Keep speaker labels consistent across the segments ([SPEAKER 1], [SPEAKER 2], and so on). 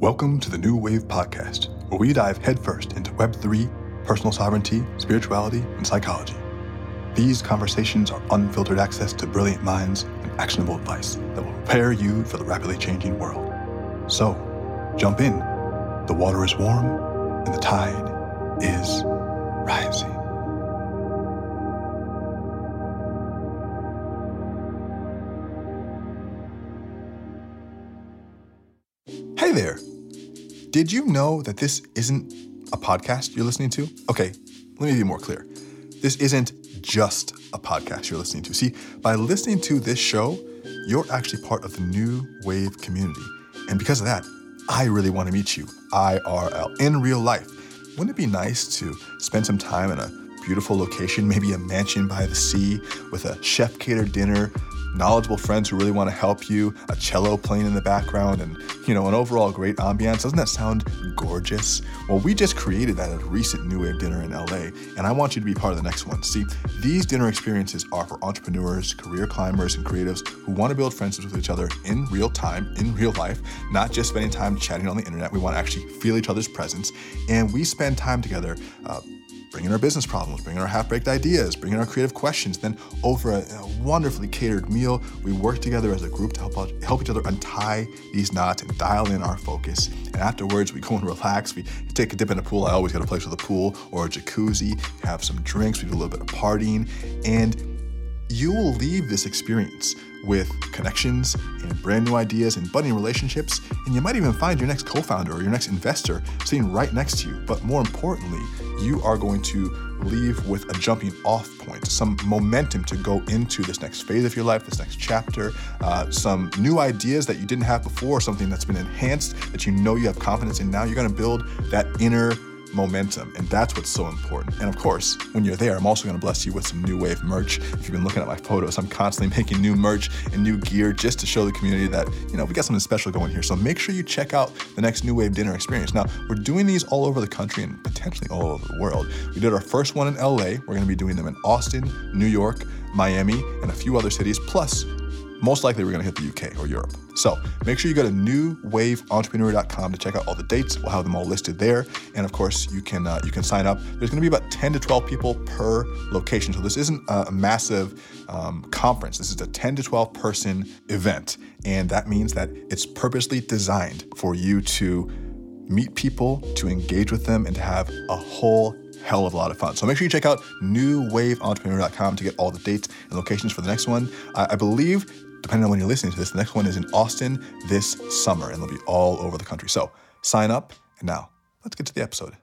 [SPEAKER 1] Welcome to the New Wave Podcast, where we dive headfirst into Web3, personal sovereignty, spirituality, and psychology. These conversations are unfiltered access to brilliant minds and actionable advice that will prepare you for the rapidly changing world. So, jump in. The water is warm, and the tide is rising. Hey there. Did you know that this isn't a podcast you're listening to? Okay, let me be more clear. This isn't just a podcast you're listening to. See, by listening to this show, you're actually part of the new wave community. And because of that, I really want to meet you IRL in real life. Wouldn't it be nice to spend some time in a beautiful location, maybe a mansion by the sea with a chef catered dinner, knowledgeable friends who really want to help you, a cello playing in the background, and you know, an overall great ambiance. Doesn't that sound gorgeous? Well, we just created that at a recent New Wave dinner in LA, and I want you to be part of the next one. See, these dinner experiences are for entrepreneurs, career climbers, and creatives who want to build friendships with each other in real time, in real life, not just spending time chatting on the internet. We want to actually feel each other's presence, and we spend time together. Uh, bringing our business problems, bringing our half-baked ideas, bringing our creative questions. Then over a, a, wonderfully catered meal, we work together as a group to help out, help each other untie these knots and dial in our focus. And afterwards, we go and relax. We take a dip in a pool. I always got a place with a pool or a jacuzzi. Have some drinks. We do a little bit of partying, and you will leave this experience with connections and brand new ideas and budding relationships, and you might even find your next co founder or your next investor sitting right next to you. But more importantly, you are going to leave with a jumping off point, some momentum to go into this next phase of your life, this next chapter, uh, some new ideas that you didn't have before, something that's been enhanced that you know you have confidence in now. You're going to build that inner momentum. And that's what's so important. And of course, when you're there, I'm also going to bless you with some new wave merch. If you've been looking at my photos, I'm constantly making new merch and new gear just to show the community that, you know, we got something special going here. So make sure you check out the next new wave dinner experience. Now, we're doing these all over the country and potentially all over the world. We did our first one in LA. We're going to be doing them in Austin, New York, Miami, and a few other cities. Plus, most likely we're going to hit the UK or Europe. So make sure you go to newwaveentrepreneur.com to check out all the dates. We'll have them all listed there, and of course you can uh, you can sign up. There's going to be about 10 to 12 people per location, so this isn't a massive um, conference. This is a 10 to 12 person event, and that means that it's purposely designed for you to meet people, to engage with them, and to have a whole hell of a lot of fun. So make sure you check out newwaveentrepreneur.com to get all the dates and locations for the next one. I, I believe depending on when you're listening to this, the next one is in Austin this summer, and they'll be all over the country. So sign up. And now, let's get to the episode.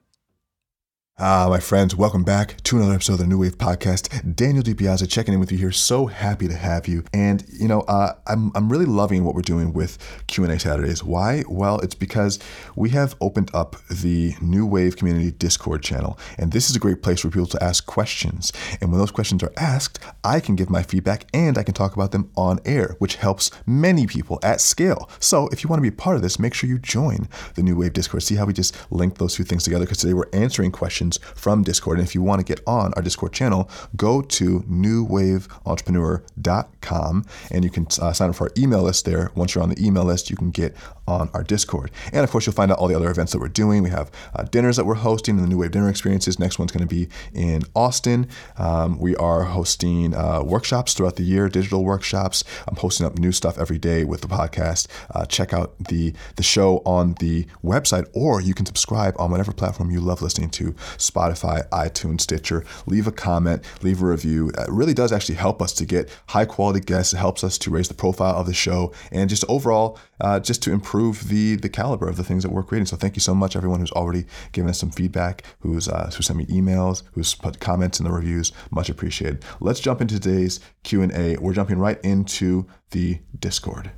[SPEAKER 1] Ah, my friends, welcome back to another episode of the New Wave Podcast. Daniel DiPiazza checking in with you here. So happy to have you. And you know, uh, I'm I'm really loving what we're doing with Q and A Saturdays. Why? Well, it's because we have opened up the New Wave Community Discord channel, and this is a great place for people to ask questions. And when those questions are asked, I can give my feedback and I can talk about them on air, which helps many people at scale. So if you want to be a part of this, make sure you join the New Wave Discord. See how we just link those two things together? Because today we're answering questions from Discord. And if you want to get on our Discord channel, go to newwaveentrepreneur.com and you can uh, sign up for our email list there. Once you're on the email list, you can get on our Discord. And of course, you'll find out all the other events that we're doing. We have uh, dinners that we're hosting in the New Wave Dinner Experiences. Next one's going to be in Austin. Um, we are hosting uh, workshops throughout the year, digital workshops. I'm posting up new stuff every day with the podcast. Uh, check out the the show on the website, or you can subscribe on whatever platform you love listening to. Spotify, iTunes, Stitcher. Leave a comment, leave a review. It really does actually help us to get high quality guests. It helps us to raise the profile of the show and just overall, uh, just to improve the the caliber of the things that we're creating. So thank you so much, everyone who's already given us some feedback, who's uh, who sent me emails, who's put comments in the reviews. Much appreciated. Let's jump into today's Q and A. We're jumping right into the Discord.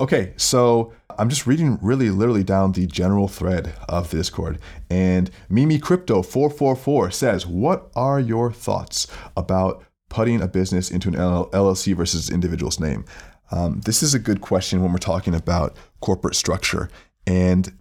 [SPEAKER 1] Okay, so I'm just reading really literally down the general thread of the Discord. And Mimi Crypto 444 says, What are your thoughts about putting a business into an LLC versus individual's name? Um, this is a good question when we're talking about corporate structure. And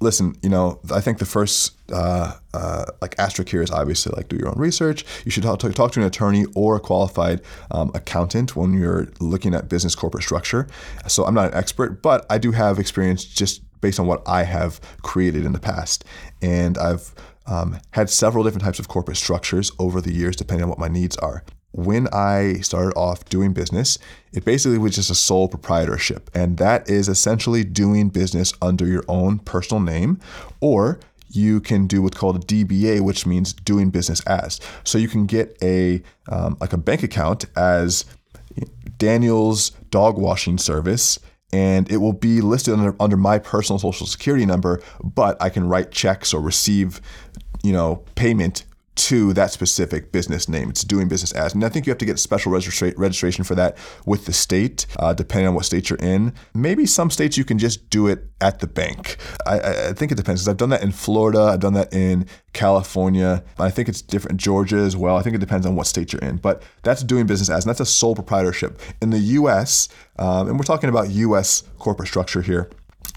[SPEAKER 1] listen, you know, I think the first uh, uh, like asterisk here is obviously like do your own research. You should talk to, talk to an attorney or a qualified um, accountant when you're looking at business corporate structure. So I'm not an expert, but I do have experience just based on what I have created in the past, and I've um, had several different types of corporate structures over the years, depending on what my needs are when I started off doing business, it basically was just a sole proprietorship. And that is essentially doing business under your own personal name, or you can do what's called a DBA, which means doing business as. So you can get a um, like a bank account as Daniel's dog washing service and it will be listed under, under my personal social security number, but I can write checks or receive, you know, payment to that specific business name. It's doing business as. And I think you have to get special registra- registration for that with the state, uh, depending on what state you're in. Maybe some states you can just do it at the bank. I, I think it depends because I've done that in Florida, I've done that in California. I think it's different, in Georgia as well. I think it depends on what state you're in. But that's doing business as, and that's a sole proprietorship. In the US, um, and we're talking about US corporate structure here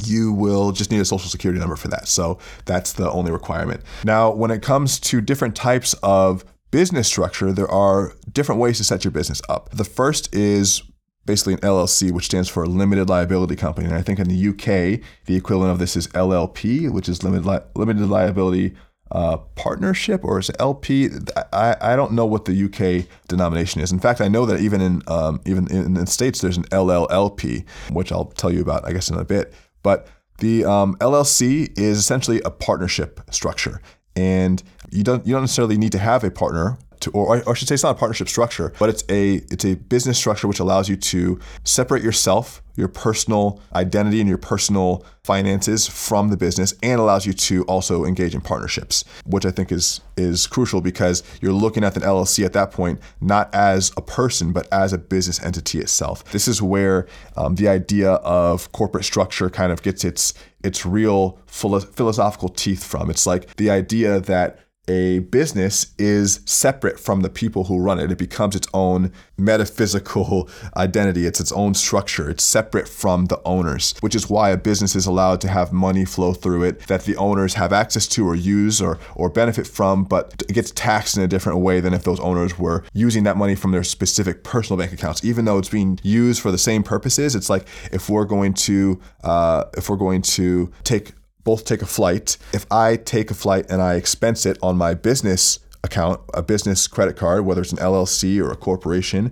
[SPEAKER 1] you will just need a social security number for that. So that's the only requirement. Now, when it comes to different types of business structure, there are different ways to set your business up. The first is basically an LLC, which stands for limited liability company. And I think in the UK, the equivalent of this is LLP, which is limited li- limited liability uh, partnership, or is it LP? I, I don't know what the UK denomination is. In fact, I know that even in um, even in the states, there's an LLLP, which I'll tell you about, I guess, in a bit. But the um, LLC is essentially a partnership structure, and you don't you don't necessarily need to have a partner to, or, I should say, it's not a partnership structure, but it's a it's a business structure which allows you to separate yourself, your personal identity, and your personal finances from the business, and allows you to also engage in partnerships, which I think is is crucial because you're looking at the LLC at that point not as a person but as a business entity itself. This is where um, the idea of corporate structure kind of gets its its real philosophical teeth from. It's like the idea that a business is separate from the people who run it. It becomes its own metaphysical identity. It's its own structure. It's separate from the owners, which is why a business is allowed to have money flow through it that the owners have access to or use or, or benefit from, but it gets taxed in a different way than if those owners were using that money from their specific personal bank accounts. Even though it's being used for the same purposes, it's like if we're going to uh, if we're going to take both take a flight. If I take a flight and I expense it on my business account, a business credit card, whether it's an LLC or a corporation,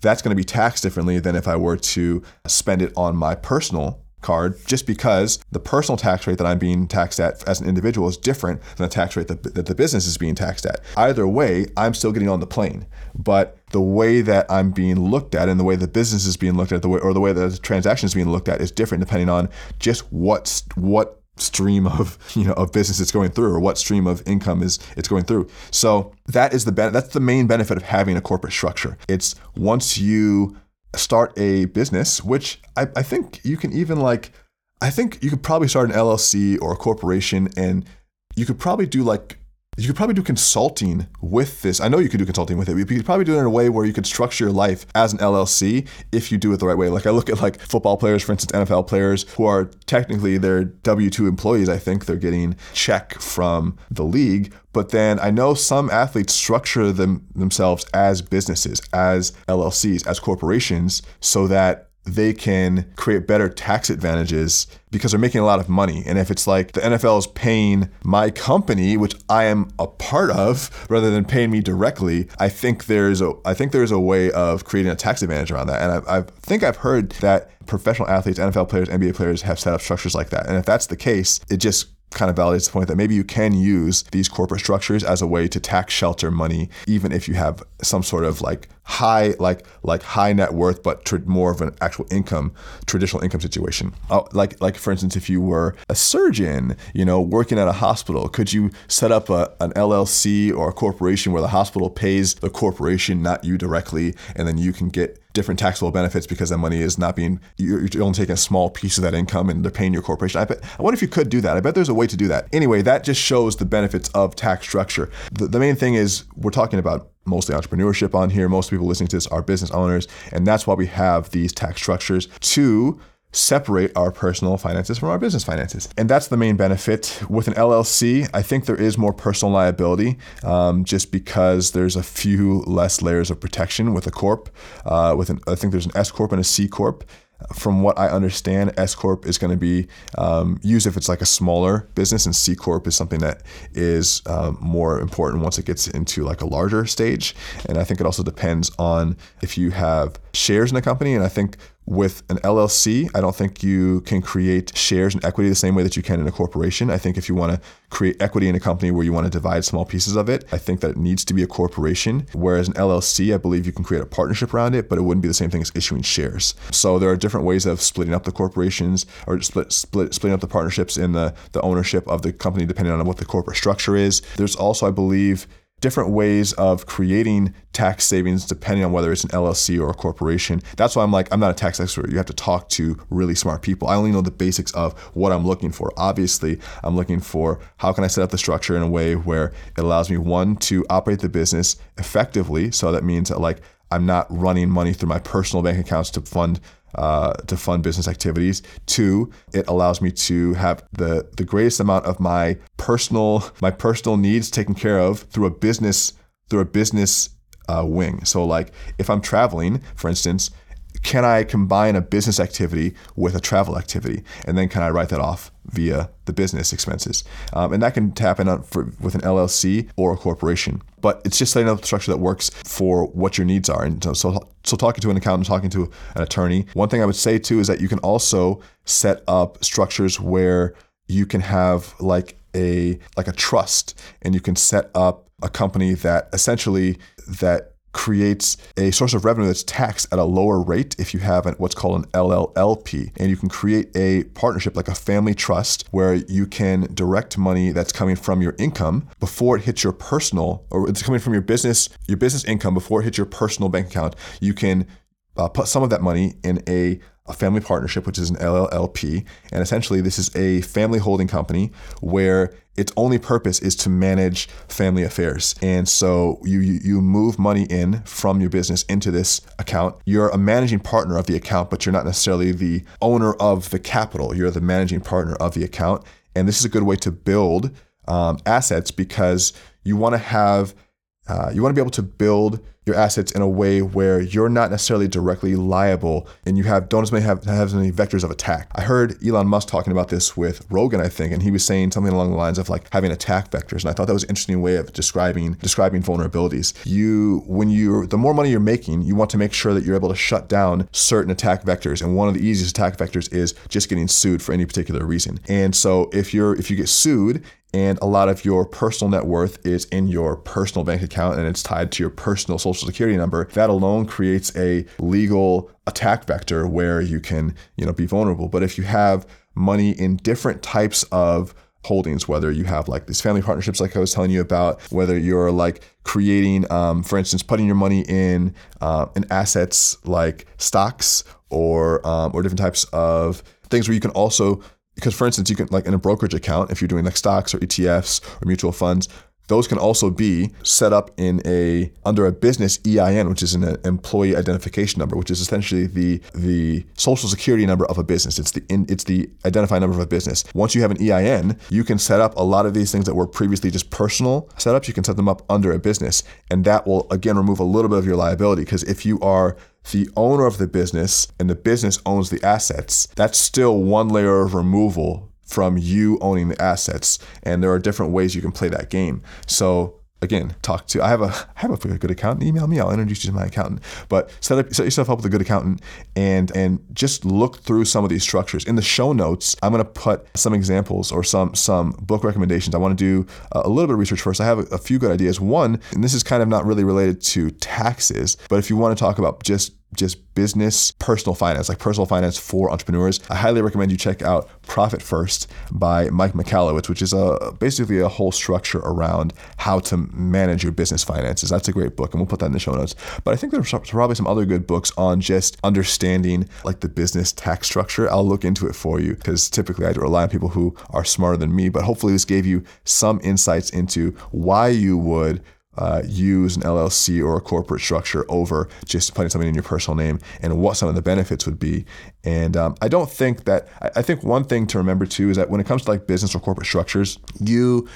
[SPEAKER 1] that's going to be taxed differently than if I were to spend it on my personal card just because the personal tax rate that I'm being taxed at as an individual is different than the tax rate that, that the business is being taxed at. Either way, I'm still getting on the plane. But the way that I'm being looked at and the way the business is being looked at, the way or the way that the transaction is being looked at is different depending on just what what stream of you know of business it's going through or what stream of income is it's going through. So that is the ben- that's the main benefit of having a corporate structure. It's once you start a business which I, I think you can even like i think you could probably start an llc or a corporation and you could probably do like you could probably do consulting with this. I know you could do consulting with it. You could probably do it in a way where you could structure your life as an LLC if you do it the right way. Like I look at like football players, for instance, NFL players who are technically they're W2 employees. I think they're getting check from the league. But then I know some athletes structure them themselves as businesses, as LLCs, as corporations, so that they can create better tax advantages because they're making a lot of money. And if it's like the NFL is paying my company, which I am a part of, rather than paying me directly, I think there's a I think there's a way of creating a tax advantage around that. And I, I think I've heard that professional athletes, NFL players, NBA players have set up structures like that. And if that's the case, it just kind of validates the point that maybe you can use these corporate structures as a way to tax shelter money, even if you have some sort of like high, like like high net worth, but tr- more of an actual income, traditional income situation. Uh, like like for instance, if you were a surgeon, you know, working at a hospital, could you set up a, an LLC or a corporation where the hospital pays the corporation, not you directly, and then you can get different taxable benefits because that money is not being you're, only taking a small piece of that income and they're paying your corporation. I bet I wonder if you could do that. I bet there's a way to do that. Anyway, that just shows the benefits of tax structure. The, the main thing is we're talking about mostly entrepreneurship on here. Most people listening to this are business owners, and that's why we have these tax structures to separate our personal finances from our business finances. And that's the main benefit. With an LLC, I think there is more personal liability um, just because there's a few less layers of protection with a corp. Uh, with an, I think there's an S corp and a C corp from what I understand, S corp is going to be um, used if it's like a smaller business, and C corp is something that is um, more important once it gets into like a larger stage. And I think it also depends on if you have shares in the company. And I think with an LLC, I don't think you can create shares and equity the same way that you can in a corporation. I think if you want to create equity in a company where you want to divide small pieces of it, I think that it needs to be a corporation. Whereas an LLC, I believe you can create a partnership around it, but it wouldn't be the same thing as issuing shares. So there are different ways of splitting up the corporations or split, split splitting up the partnerships in the the ownership of the company depending on what the corporate structure is. There's also, I believe, different ways of creating tax savings depending on whether it's an LLC or a corporation. That's why I'm like, I'm not a tax expert. You have to talk to really smart people. I only know the basics of what I'm looking for. Obviously, I'm looking for how can I set up the structure in a way where it allows me, one, to operate the business effectively. So that means that, like, I'm not running money through my personal bank accounts to fund uh, to fund business activities. Two, it allows me to have the the greatest amount of my personal my personal needs taken care of through a business through a business uh, wing. So like if I'm traveling, for instance, can I combine a business activity with a travel activity, and then can I write that off via the business expenses? Um, and that can happen for, with an LLC or a corporation. But it's just setting up a structure that works for what your needs are. And so, so, so talking to an accountant, talking to an attorney. One thing I would say too is that you can also set up structures where you can have like a like a trust, and you can set up a company that essentially that creates a source of revenue that's taxed at a lower rate if you have what's called an LLLP. And you can create a partnership like a family trust where you can direct money that's coming from your income before it hits your personal or it's coming from your business, your business income before it hits your personal bank account. You can uh, put some of that money in a a family partnership, which is an LLLP. And essentially, this is a family holding company where its only purpose is to manage family affairs. And so you, you move money in from your business into this account. You're a managing partner of the account, but you're not necessarily the owner of the capital. You're the managing partner of the account. And this is a good way to build um, assets because you want to have, uh, you want to be able to build your assets in a way where you're not necessarily directly liable and you have don't as many have, have as many vectors of attack. I heard Elon Musk talking about this with Rogan, I think, and he was saying something along the lines of like having attack vectors. And I thought that was an interesting way of describing describing vulnerabilities. You when you the more money you're making, you want to make sure that you're able to shut down certain attack vectors. And one of the easiest attack vectors is just getting sued for any particular reason. And so if you're if you get sued and a lot of your personal net worth is in your personal bank account and it's tied to your personal social security number that alone creates a legal attack vector where you can you know be vulnerable. But if you have money in different types of holdings whether you have like these family partnerships like i was telling you about whether you're like creating um, for instance putting your money in uh, in assets like stocks or um, or different types of things where you can also because for instance you can like in a brokerage account if you're doing like stocks or etfs or mutual funds those can also be set up in a under a business EIN, which is an uh, employee identification number, which is essentially the the social security number of a business. It's the in, it's the identifying number of a business. Once you have an EIN, you can set up a lot of these things that were previously just personal setups. You can set them up under a business, and that will again remove a little bit of your liability because if you are the owner of the business and the business owns the assets, that's still one layer of removal from you owning the assets. And there are different ways you can play that game. So again, talk to I have a I have a good accountant. Email me. I'll introduce you to my accountant. But set up set yourself up with a good accountant and and just look through some of these structures. In the show notes, I'm to put some examples or some some book recommendations. I want to do a little bit of research first. I have a, a few good ideas. One, and this is kind of not really related to taxes, but if you want to talk about just just business, personal finance, like personal finance for entrepreneurs, I highly recommend you check out Profit First by Mike Michalowicz, which is a basically a whole structure around how to manage your business finances. That's a great book, and we'll put that in the show notes. But I think there's probably some other good books on just understanding like the business tax structure. I'll look into it for you because typically I rely on people who are smarter than me. But hopefully this gave you some insights into why you would uh, use an LLC or a corporate structure over just putting something in your personal name and what some of the benefits would be. And um, I don't think that, I, I think one thing to remember too is that when it comes to like business or corporate structures, you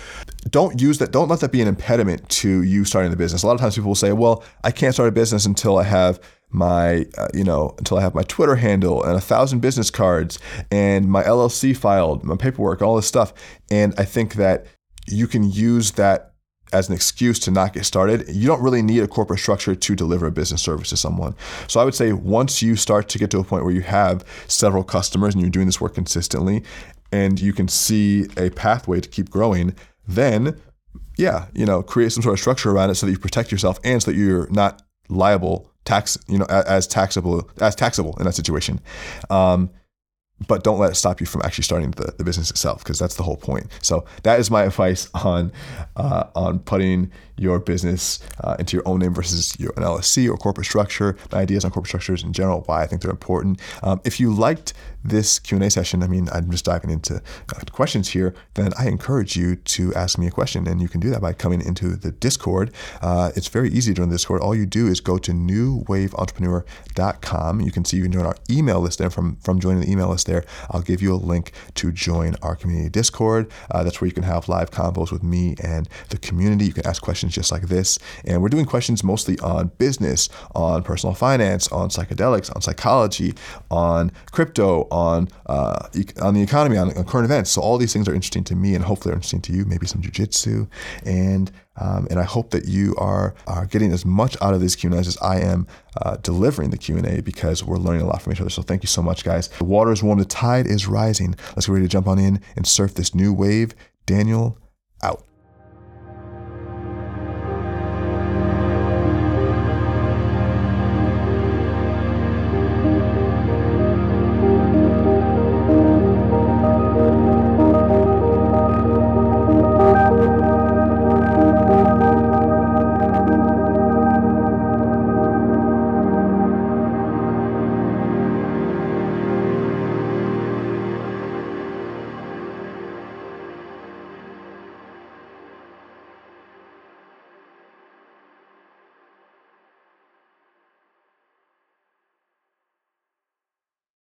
[SPEAKER 1] don't use that, don't let that be an impediment to you starting the business. A lot of times people will say, well, I can't start a business until I have my, uh, you know, until I have my Twitter handle and a thousand business cards and my LLC filed, my paperwork, all this stuff. And I think that you can use that as an excuse to not get started. You don't really need a corporate structure to deliver a business service to someone. So I would say once you start to get to a point where you have several customers and you're doing this work consistently and you can see a pathway to keep growing, then yeah, you know, create some sort of structure around it so that you protect yourself and so that you're not liable tax, you know, as taxable as taxable in that situation. Um, but don't let it stop you from actually starting the, the business itself because that's the whole point. So that is my advice on uh, on putting your business uh, into your own name versus your an LLC or corporate structure my ideas on corporate structures in general why I think they're important um, if you liked this Q&A session I mean I'm just diving into uh, questions here then I encourage you to ask me a question and you can do that by coming into the discord uh, it's very easy to join the discord all you do is go to newwaveentrepreneur.com you can see you can join our email list there from from joining the email list there. I'll give you a link to join our community Discord. Uh, that's where you can have live convos with me and the community. You can ask questions just like this. And we're doing questions mostly on business, on personal finance, on psychedelics, on psychology, on crypto, on uh, on the economy, on, on current events. So all these things are interesting to me, and hopefully are interesting to you. Maybe some jujitsu and um, and I hope that you are, are getting as much out of these Q and A's as I am uh, delivering the Q&A because we're learning a lot from each other. So thank you so much, guys. The water is warm. The tide is rising. Let's get ready to jump on in and surf this new wave. Daniel, out.